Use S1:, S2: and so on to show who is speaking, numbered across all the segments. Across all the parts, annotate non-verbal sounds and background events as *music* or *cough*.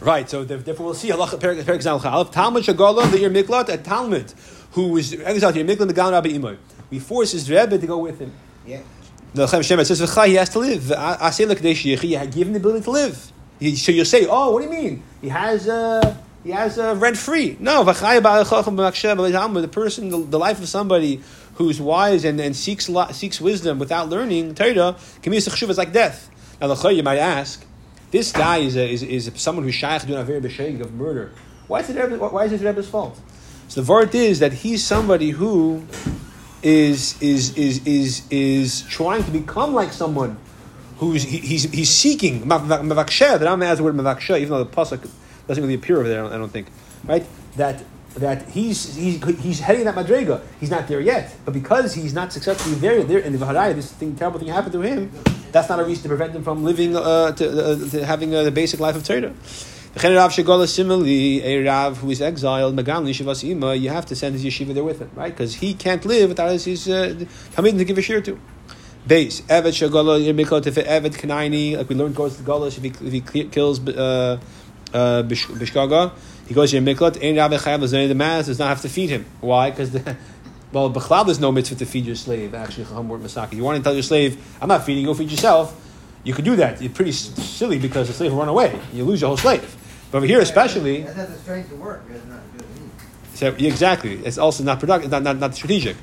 S1: Right, so therefore we'll see halacha perik perik zal chalav. Talmid shagala the miklat a Talmid who was exiled to miklat the gan rabbi imoy. We force his rebbe to go with him.
S2: Yeah.
S1: The Lechem Shem says he has to live. I say like you have given the ability to live. So you say, oh, what do you mean? He has uh, he has uh, rent free. No, v'chaya ba'al chacham b'maksheh b'lei Talmud. the person, the, the life of somebody who's wise and, and seeks seeks wisdom without learning Torah can be a. It's like death. Now, the you might ask, this guy is a, is, is someone who's shaykh doing a very b'sheig of murder. Why is it Rebbe, why is it Rebbe's fault? So the vart is that he's somebody who is is is is is trying to become like someone who's he, he's he's seeking mavaksha. Ram adds the word mavaksha, even though the pasuk doesn't really appear over there. I don't, I don't think, right? That that he's he's he's heading that madrega. He's not there yet, but because he's not successfully there, there in the Vaharaya, this thing terrible thing happened to him. That's not a reason to prevent him from living uh, to, uh, to having uh, the basic life of Torah. Similarly, a Rav who is exiled, Magan Ima, you have to send his yeshiva there with him, right? Because he can't live without his, uh, Talmidim to give a shir to. Base Evet Shegola Yirmikot if Evet Kanaini, like we learned goes to Golish if he if he kills uh, uh, Bishkaga, he goes to Yirmikot. Rav Echayav Lazoni the mass does not have to feed him. Why? Because the well, Bechlal there's no mitzvah to feed your slave. Actually, Chacham Wort Masaki. You want to tell your slave, "I'm not feeding you. Go feed yourself." You could do that. You're pretty silly because the slave will run away. You lose your whole slave. But over here, especially,
S2: That's has the strength to work. It's not good.
S1: so, yeah, exactly. It's also not productive, not, not, not strategic.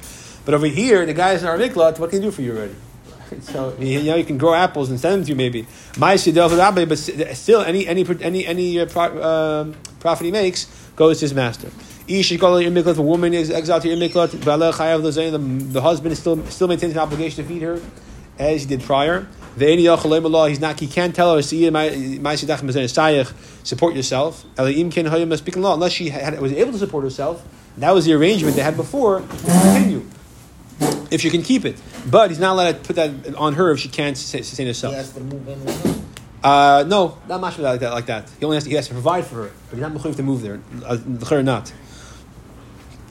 S1: But over here, the guys in our miklat, what can he do for you already? *laughs* So you know you can grow apples and send them to you maybe. Ma'aseh del rabbi, But still, any any any any uh, pro, profit he makes goes to his master. Ish yikol your miklat. If a woman is exiled to your miklat, ba'aleh chayav the husband is still still maintains an obligation to feed her, as he did prior. The eni yachol law. He's not. He can't tell her. See, ma'aseh dach mezen sayich. Support yourself. Ken hayim speaking law unless she had, was able to support herself. That was the arrangement they had before. Continue if she can keep it. But he's not allowed to put that on her if she can't sustain sustain
S2: He
S1: herself.
S2: has to move in with him.
S1: Uh, no, not much like that. Like that, he only has to, he has to provide for her, but he's not mechuyev to move there. The Uh, not.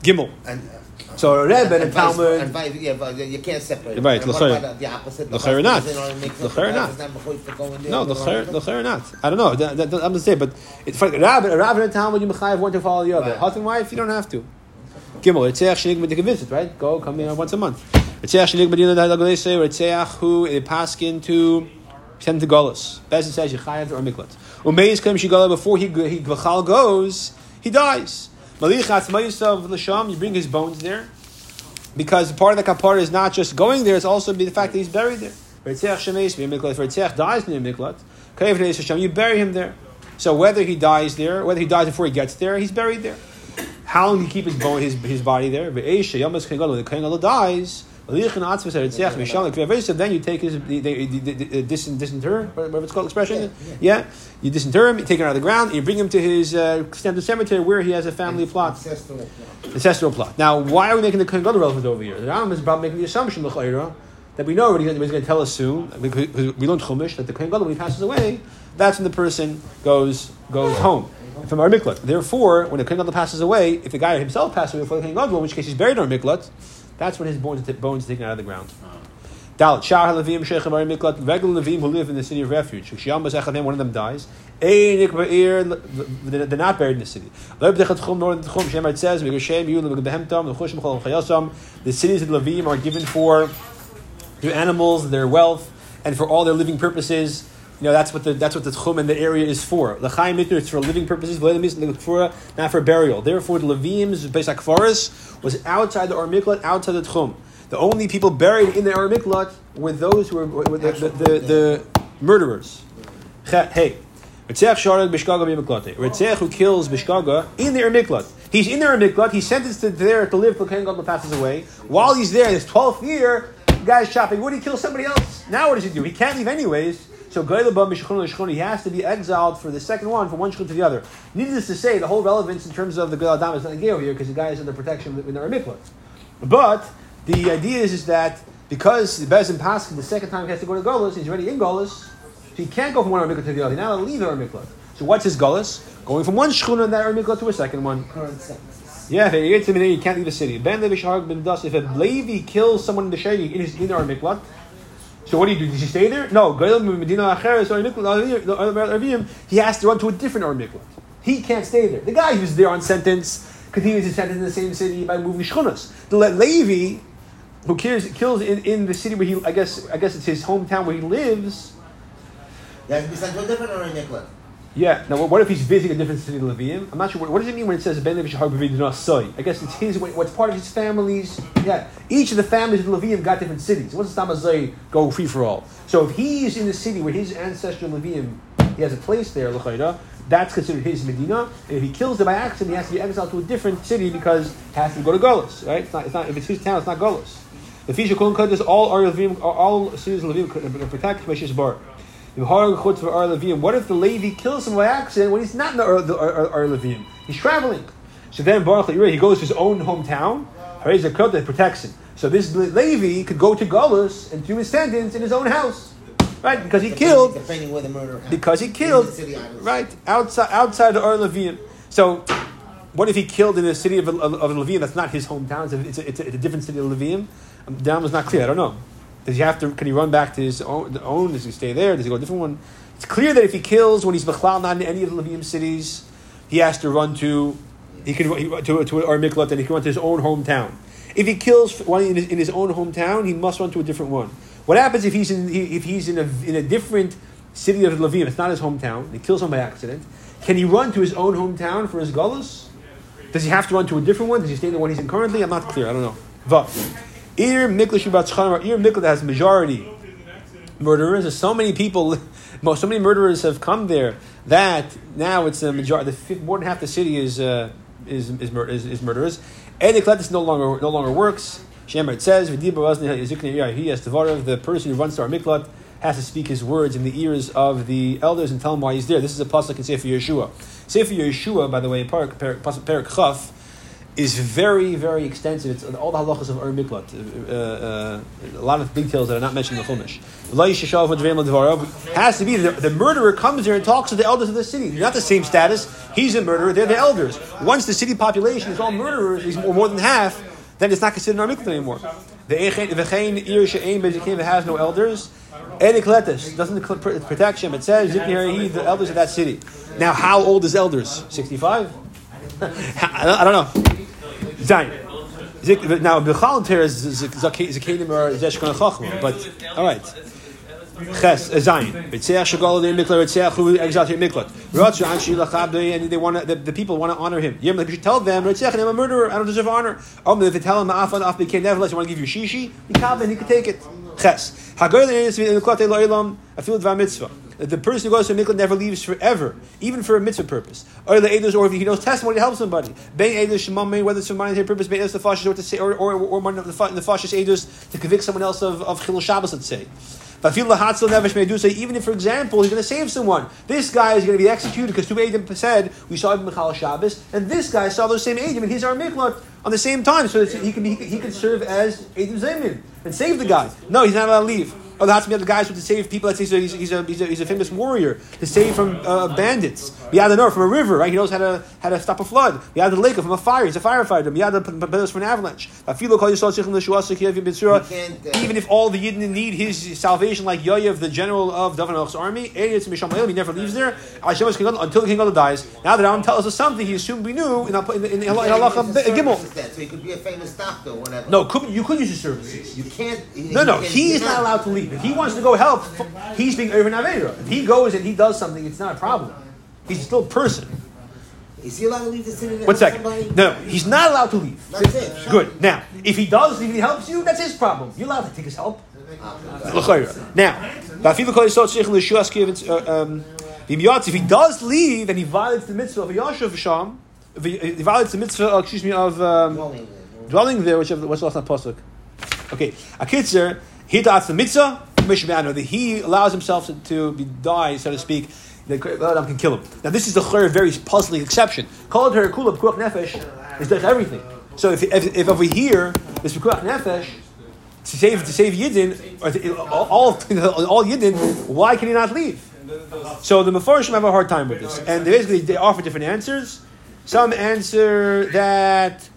S1: Gimel.
S2: And, uh,
S1: So a Rebbe and a
S2: and vice-
S1: Talmud.
S2: and vice- yeah, but you can't separate.
S1: Right,
S2: And what
S1: l'chayr.
S2: the opposite?
S1: L'chayr or not.
S2: husband is in on a mix-up,
S1: L'chayr
S2: the
S1: not.
S2: wife is mechuyev to go in there
S1: No,
S2: with
S1: the
S2: her
S1: chair, the chair not. I don't know. That, that, I'm gonna say, but it's funny. Rabbi, a rabbi and a Talmid, you mechayev one to follow the other.
S2: Right.
S1: Husband, wife, you don't have to. Gimel. Ritzeach shenig medika visit, right? Go, come here once a month. Ritzeach shenig medina dagalese. Ritzeach who a paskin to send to Golas. Bezin says Yechayev or Miklat. Umeis Kam Shigala before he he Vachal goes, he dies. Malichat Mayisav Lasham, you bring his bones there. Because part of the kapara is not just going there, it's also the fact that he's buried there. You bury him there. So whether he dies there, whether he dies before he gets there, he's buried there. How long do you keep his bone, his, his body there? When the dies, Malichin Atzvah said, Ritzeach, Mishal, Kvev, then you take his, the, the, the, the, dis, disinter, whatever it's called, expression, yeah, you disinter him, you take him out of the ground, and you bring him to his uh, cemetery where he has a family plot
S2: Ancestral plot.
S1: ancestral plot. Now, why are we making the Kohen relevant over here? The Rambam is about making the assumption that we know already he's going to tell us soon because we learned Chumash that the Kohen Gadol when he passes away, that's when the person goes goes home from our miklat. Therefore, when the Kohen Gadol passes away, if the guy himself passes away before the Kohen Gadol, in which case he's buried in our miklat, that's when his bones bones are taken out of the ground. Dalit, Shah Levim, Ari Miklat, regular Levim who live in the city of refuge. One of them dies. They're not buried in the city. Shemar says. The cities of Levim are given for their animals, their wealth, and for all their living purposes. You know, that's what the that's what the tchum and the area is for. The Chaim Mitner, it's for living purposes, not for burial. Therefore, the Levim's Beis Akfaris was outside the Or outside the tchum. The only people buried in the Or were those who were, were the, the, the, the murderers. Hey, Ritzech Sharad Bishkaga B'Miklate. Ritzech who kills Bishkaga in the Ermiklat. He's in the Ermiklat. He's sentenced to there to live till Gadol passes away. While he's there, in his twelfth year, the guy's shopping. Would he kill somebody else? Now what does he do? He can't leave anyways. So Gailabam Mishchun Lishchun, he has to be exiled for the second one, from one shchun to the other. Needless to say, the whole relevance in terms of the Gail Adam is not over here because the guy is under protection in the Ermiklat. But the idea is, is that because the Bezin Paskin the second time he has to go to Golas, he's already in Golas, he can't go from one Armikla to the other. He's not allowed to leave the Armikla. So what's his Golas? Going from one Shchuna in that Armikla to a second one.
S2: Current sentences.
S1: Yeah, if him in, you can't leave the city. Ben Levi Das. If a Levi kills someone in the Shady in his in our miklat, So what do you do? Did you stay there? No. Or he has to run to a different Or Miklat. He can't stay there. The guy who's there on sentence continues his sentence in the same city by moving shchunas. The Le- Levi, who kills, kills in, in the city where he, I guess, I guess it's his hometown where he lives.
S3: Be sent to a different Miklat.
S1: Yeah. Now, what if he's visiting a different city, of Levium? I'm not sure. What, what does it mean when it says Ben Levi? I guess it's his. What's part of his family's. Yeah. Each of the families of Levium got different cities. What's the Stamazai go free for all? So if he's in the city where his ancestral Levium, he has a place there, L'chayda, that's considered his Medina. And if he kills them by accident, he has to be exiled to a different city because he has to go to Golos. Right? It's not. It's not. If it's his town, it's not Golos. The Fisher Kol Kodesh, all are all cities of could protect Meshis Bar. What if the Levi kills him by accident when he's not in the Ar, the Ar, Ar Levium? He's traveling. So then Baruch he goes to his own hometown. There's a that protects him. So this Levi could go to Golos and do his sentence in his own house, right? Because he killed.
S3: Depending where the murder happened.
S1: Because he killed,
S3: the city
S1: right outside outside the Ar Levium. So. What if he killed in the city of, of, of Levium that's not his hometown? It's a, it's a, it's a, different city of Levium. Um, was not clear. I don't know. Does he have to? Can he run back to his own? Own? Does he stay there? Does he go to a different one? It's clear that if he kills when he's Bechlal, not in any of the Levium cities, he has to run to. He can he, to to Ar Miklat and he can run to his own hometown. If he kills one in his, in his own hometown, he must run to a different one. What happens if he's in if he's in a in a different city of Levium? It's not his hometown. He kills someone by accident. Can he run to his own hometown for his gullus? Does he have to run to a different one? Does he stay in the one he's in currently? I'm not clear. I don't know. Vav. Ir Ir that has majority murderers. There's so many people, *laughs* so many murderers have come there that now it's a majority. The more than half the city is uh, is, is, mur- is is murderers. No longer no longer works. Shemar it says the person who runs to our miklat has to speak his words in the ears of the elders and tell them why he's there. This is a pasuk in Sefer Yeshua. Sefer Yeshua, by the way, Parak Parak is very, very extensive. It's all the halachas of Ur Miklat. Uh, uh, a lot of details that are not mentioned in the Chumash. Has to be the, the murderer comes here and talks to the elders of the city. They're not the same status. He's a murderer. They're the elders. Once the city population is all murderers, is more, than half, then it's not considered Ur Miklat anymore. The has no elders. Edikletis doesn't pr- protect him. It says he the elders of that city. Now, how old is elders? Sixty-five. *laughs* I don't know. Zayin. Now, Bechal Ter is Zakenim or Zeshkon Chachma, but all right. Ches uh, Zayin. Ritzeach Shagol de. Ritzeach who exiled here Miklat. Ratzu An Shila Chabdei, and they want the, the people want to honor him. You should tell them Ritzeach, I'm a murderer. I don't deserve honor. Um, if they tell him Afan Af became nevertheless, you want to give you shishi, and he can take it. Ches. Hagol de Miklat Eloilam. I feel the mitzvah. That the person who goes to a miklat never leaves forever, even for a mitzvah purpose. Or the edus, or if he knows testimony to help somebody. Ben edus shemame, whether it's for monetary purpose, ben edus the fashish, or to say, or or or of the the fashish edus to convict someone else of of chilul Shabbos, let's say. But feel lahatzel nevesh medusa. Even if, for example, he's going to save someone, this guy is going to be executed because two Adim said we saw him Michal Shabbos, and this guy saw those same Adim, and he's our miklat on the same time, so it's- he can be, he can serve as Adim Zemin and save the guy. No, he's not allowed to leave. Oh, there has to be other guys who to save people. Let's say he's a, he's a, he's a, he's a famous warrior to save from uh, bandits. The north from a river, right? He knows how to how to stop a flood. The lake from a fire. He's a firefighter. The prepare for an avalanche.
S3: Uh,
S1: even if all the Yidden need his salvation, like Yoyev, the general of Davidoff's army, he never leaves there. Until the King Gadol dies. Now the Ram tells us something he assumed we knew in, in, in, in, in Gimel.
S3: So he could be a famous doctor, whatever.
S1: No, could, you could use his services.
S3: You can't.
S1: No, no, he is not allowed to leave. If he wants to go help, he's being Irvin Avera. If he goes and he does something, it's not a problem. He's still a person.
S3: Is he allowed to leave the city?
S1: One second.
S3: somebody?
S1: No, he's not allowed to leave.
S3: That's it.
S1: Good. Now, if he does, if he helps you, that's his problem. You're allowed to take his help. Now, Bafilu Kol Yisod Sheikh L'Shuas Kiv, uh, um, if he does leave and he violates the mitzvah of Yashav Sham, if he, violates the mitzvah, uh, excuse me, of um,
S3: Dwelling.
S1: there, which what's the last pasuk? Okay, a kitzer, he does the mitzvah, mishmano, that he allows himself to, be die, so to speak. The Adam can kill him. Now, this is the chayr, very puzzling exception. Called her kula pekuach nefesh is everything. So if, if, if over here this pekuach nefesh to save to save yidden or to, all all *laughs* all yidden, why can he not leave? So the Mefarshim have a hard time with this, and they basically they offer different answers. Some answer that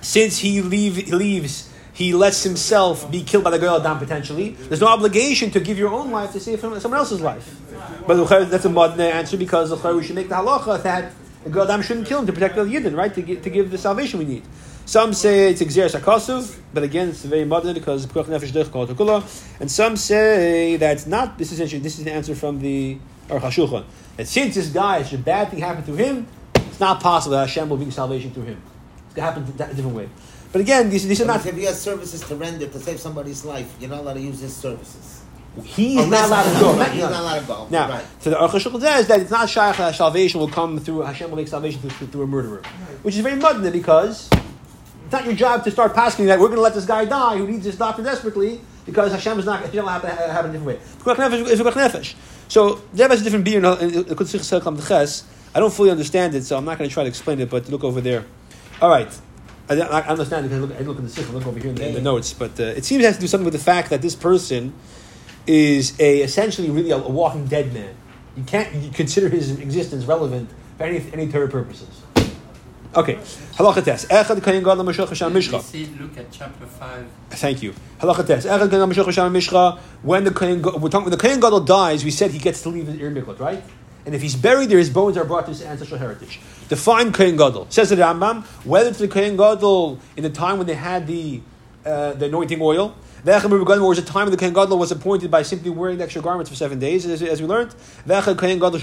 S1: since he leave, he leaves, he lets himself be killed by the Goel Adam potentially, there's no obligation to give your own life to save someone else's life. But that's a modern answer because we should make the halacha that the Goel Adam shouldn't kill him to protect the Yidden, right? To, give, to give the salvation we need. Some say it's Exer Sakasuv, but again, it's very modern because Nefesh And some say that's not, this is this is the answer from the Aruch. That since this guy, should a bad thing happen to him, it's not possible that Hashem will bring salvation through him. It's going to happen a different way. But again, these, these are not.
S3: If he has services to render to save somebody's life, you're not allowed to use his services.
S1: He's
S3: Unless-
S1: not allowed to go.
S3: He's not allowed to go.
S1: Now,
S3: Right.
S1: so the Aruch HaShulchan says that it's not shaykh that salvation will come through Hashem will make salvation through, through a murderer, which is very muddy because it's not your job to start passing that we're going to let this guy die who needs this doctor desperately because Hashem is not Hashem will have to have it a different way. Pekuach nefesh is nefesh. So there is a different beer in the Kutzich I don't fully understand it, so I'm not going to try to explain it. But look over there. All right. I, I understand I look, I look in the Sikh, look over here in the, in the notes. But uh, it seems it has to do something with the fact that this person is a essentially really a, a walking dead man. You can't you consider his existence relevant for any any third purposes. Okay, halacha test. Echad kayin gadol mashach hasham mishcha.
S4: Look at chapter 5.
S1: Thank you. Halacha test. Echad kayin gadol mashach hasham mishcha. When the kayin we're talking, when the kayin gadol dies, we said he gets to leave his ir miklat, right? And if he's buried there, his bones are brought to his ancestral heritage. Define kayin gadol. Says the Rambam whether it's the kayin gadol in the time when they had the uh, the anointing oil. Rebbe was a time when the Kohen Gadol was appointed by simply wearing the extra garments for seven days, as, as we learned. Kohen Gadol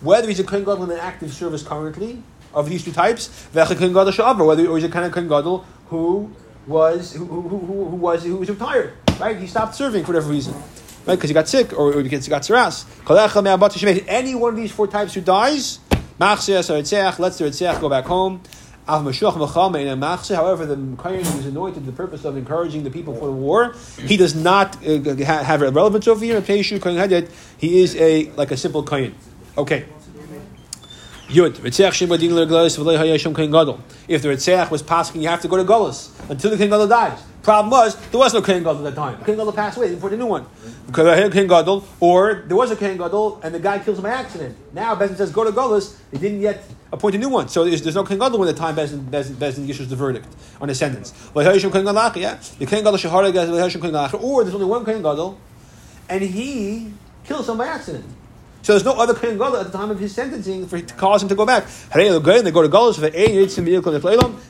S1: whether he's a Kohen Gadol in an active service currently, of these two types, Kohen Gadol whether or he's a kind of Kohen Gadol who was who, who, who, who was who was retired, right? He stopped serving for whatever reason, right? Because he got sick or because he got saras. Any one of these four types who dies, lets the Etzeach go back home. However, the Kohen who is anointed the purpose of encouraging the people for the war, he does not uh, ha- have a relevance over here. He is a like a simple Kohen. Okay. Yud. If the Ritzeach was passing, you have to go to Golos until the Kohen Gadol dies. Problem was, there was no Kohen Gadol at that time. Kohen Gadol passed away, they put a new one. Because I had Kohen Gadol, or there was a Kohen Gadol, and the guy kills him by accident. Now Bezin says, go to Golos, they didn't yet appoint a new one. So there's, there's no Kohen Gadol when the time Bezin, Bezin, Bezin issues the verdict on his sentence. Yeah. The or there's only one Kohen Gadol, and he kills him by accident. So there's no other Kohen Gadol at the time of his sentencing for to cause him to go back. They go to Golos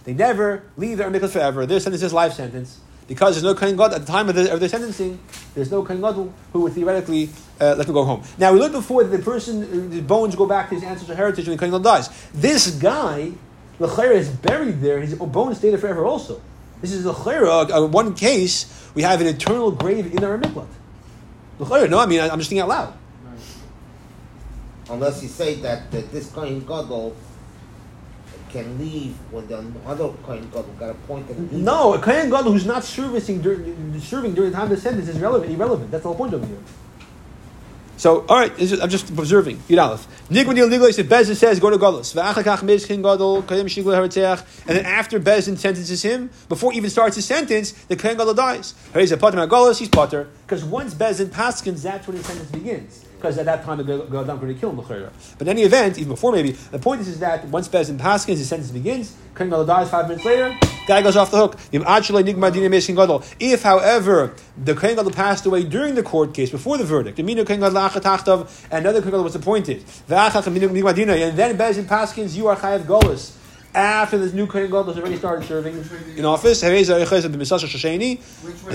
S1: They never leave their miklat forever. Their sentence is life sentence because there's no Kohen Gadol at the time of, the, of their sentencing. There's no Kohen Gadol who would theoretically uh, let them go home. Now we looked before that the person, uh, the bones go back to his ancestral heritage when the Kohen Gadol dies. This guy, Lechera, is buried there. His bones stay there forever. Also, this is Lechera. Uh, one case we have an eternal grave in our miklat. Lechera, no, I mean I'm just thinking out loud.
S3: Unless you say that, that this Kohen Gadol can leave when the other Kohen Gadol got appointed.
S1: No, a Kohen Gadol who's not servicing during, serving during the time of the sentence is relevant, irrelevant. That's the whole point over here. So, all right, is- I'm just observing. Yud Aleph. Nigmadil Nigla said Bezin says go to Golos. V'achakach mizkin gadol kayim shigla haratzeach. And then after Bezin sentences him, before he even starts his sentence, the Kohen Gadol dies. He's a potter Golos. He's potter because once Bezin paskins, that's when his sentence begins. Because at that time the going to kill him. But in any event, even before maybe, the point is, is that once Bezin paskins, his sentence begins. Gadol dies five minutes later. Guy goes off the hook. If, however, the Gadol passed away during the court case, before the verdict, the Minu Kohen Gadol la'achat and another Gadol was appointed, and then Bezin Paskins, you are Chayav Golis. After this new Kohen Gadol has already started serving in office, and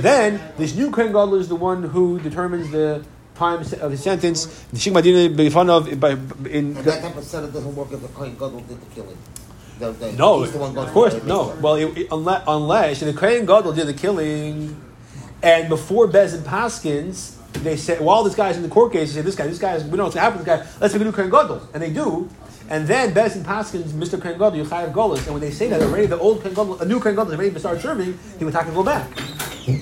S1: then this new Kohen Gadol is the one who determines the time of his sentence. The Shik Madina Befanov by in
S3: that type of setup doesn't work if the Kohen Gadol did the killing. The, the,
S1: No,
S3: the
S1: of course, no. Well, it, it- unless, unless the Kohen Gadol did the killing, and before Bez and Paskins, they said, while this guy's in the court case, they say, this guy, this guy, is, we don't know what's going to happen to this guy, let's make a new Kohen Gadol. And they do. And then Bez and Paskins, Mr. Kohen Gadol, Yochayev Golis, and when they say that already, the old Kohen Gadol, a new Kohen Gadol is ready to start serving, he would take to go back.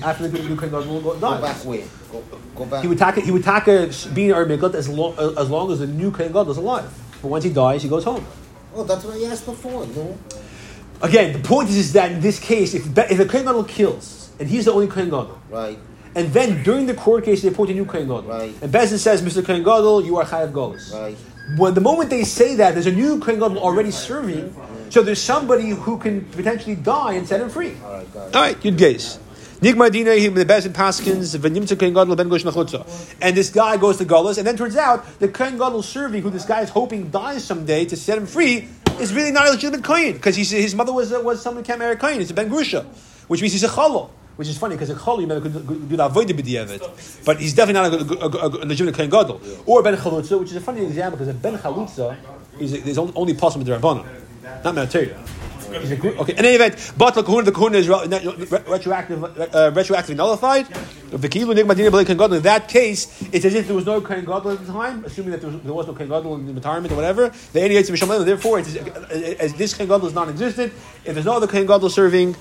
S1: After the new Kohen Gadol will go,
S3: Go
S1: die.
S3: back where? Go, go back.
S1: He would take he would take a being our miklat as long uh, as long as the new Kohen Gadol is alive. But once he dies, he goes home.
S3: Oh, that's what I asked before. No.
S1: Again, the point is, is that in this case, if, Be- if the Kohen Gadol kills, and he's the only Kohen Gadol,
S3: Right.
S1: and then during the court case they appoint a new Kohen Gadol,
S3: Right.
S1: and Bezin says, Mr. Kohen Gadol, you are Chayav Golis.
S3: Right.
S1: When the moment they say that, there's a new Kohen Gadol already serving, So there's somebody who can potentially die and set him free.
S3: All right, got it.
S1: All right, Yud Geis. Nigma Dina, he the best in Paskins, Venimtza Kohen Gadol ben Gosh Nachutza. And this guy goes to Gullus, and then turns out the Kohen Gadol serving, who this guy is hoping dies someday to set him free, is really not a legitimate Kohen, because his mother was, was someone who can't marry a Kohen. It's a Ben Grusha, which means he's a Chalal. Which is funny because a chol you could could do the avoid b'diavad, but he's definitely not a, a, a, a legitimate kohen gadol or ben chalutza, which is a funny example because a ben chalutza is is only, only possible with the rabbanon, not material. He's a, okay. In any event, but the kahuna, the kahuna is re- re- retroactive, uh, retroactively nullified. The kilu nigma dina gadol. In that case, it's as if there was no kohen gadol at the time, assuming that there was, there was no kohen gadol in the retirement or whatever. The any therefore, it's, as this kohen gadol is non-existent. If there's no other kohen gadol serving,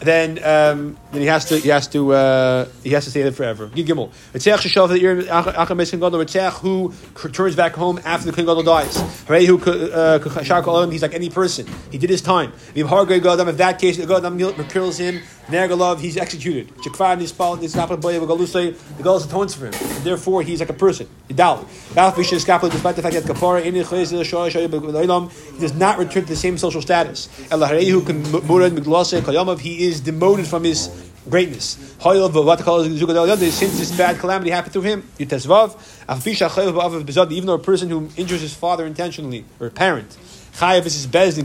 S1: then um, then he has to he has to uh, he has to stay there forever. Gimel. Ritzeach sheshav the ear acham mesin gadol. Who returns back home after the king gadol dies. Hooray who kashar kol He's like any person. He did his time. If that case the gadam kills him. Nergalov, he's executed. Chikvar nispal niskapel boy galusay. The gadol atones for him. And therefore, he's like a person. Idal. Despite the fact that kapara in he does not return to the same social status. He is demoted from his greatness. Since this bad calamity happened to him, even though a person who injures his father intentionally or parent, is bezdin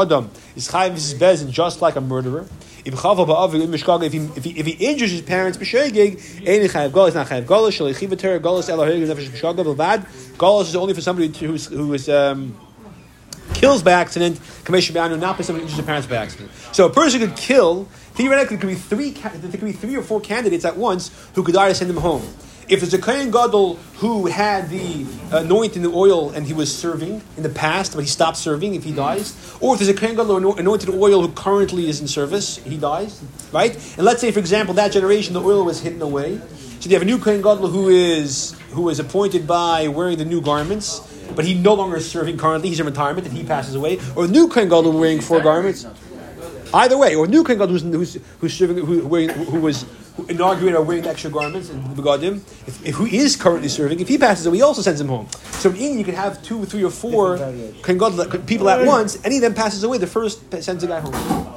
S1: adam is chayav is bezdin just like a murderer. If he, if he, if he injures his parents, b'shegig, not chayav. Golas is only for somebody who is who is um, kills by accident. Commission b'anu not by someone who injures parents by accident. So a person could kill. Theoretically, there could be three. There could be three or four candidates at once who could die to send them home. If there's a Kohen Gadol who had the anointing the oil and he was serving in the past, but he stopped serving if he dies, or if there's a Kohen Gadol anointed oil who currently is in service, he dies, right? And let's say, for example, that generation the oil was hidden away. So you have a new Kohen Gadol who is who is appointed by wearing the new garments, but he no longer is serving currently. He's in retirement and he passes away, or a new Kohen Gadol wearing four garments. Either way, or a new Kohen Gadol who's, who's, who's serving, who, wearing, who was who inaugurated or wearing extra garments and begadim, if, if who is currently serving, if he passes away, he also sends him home. So in you can have two, three, or four. Kohen Gadol, people at once. Any of them passes away, the first sends the guy home.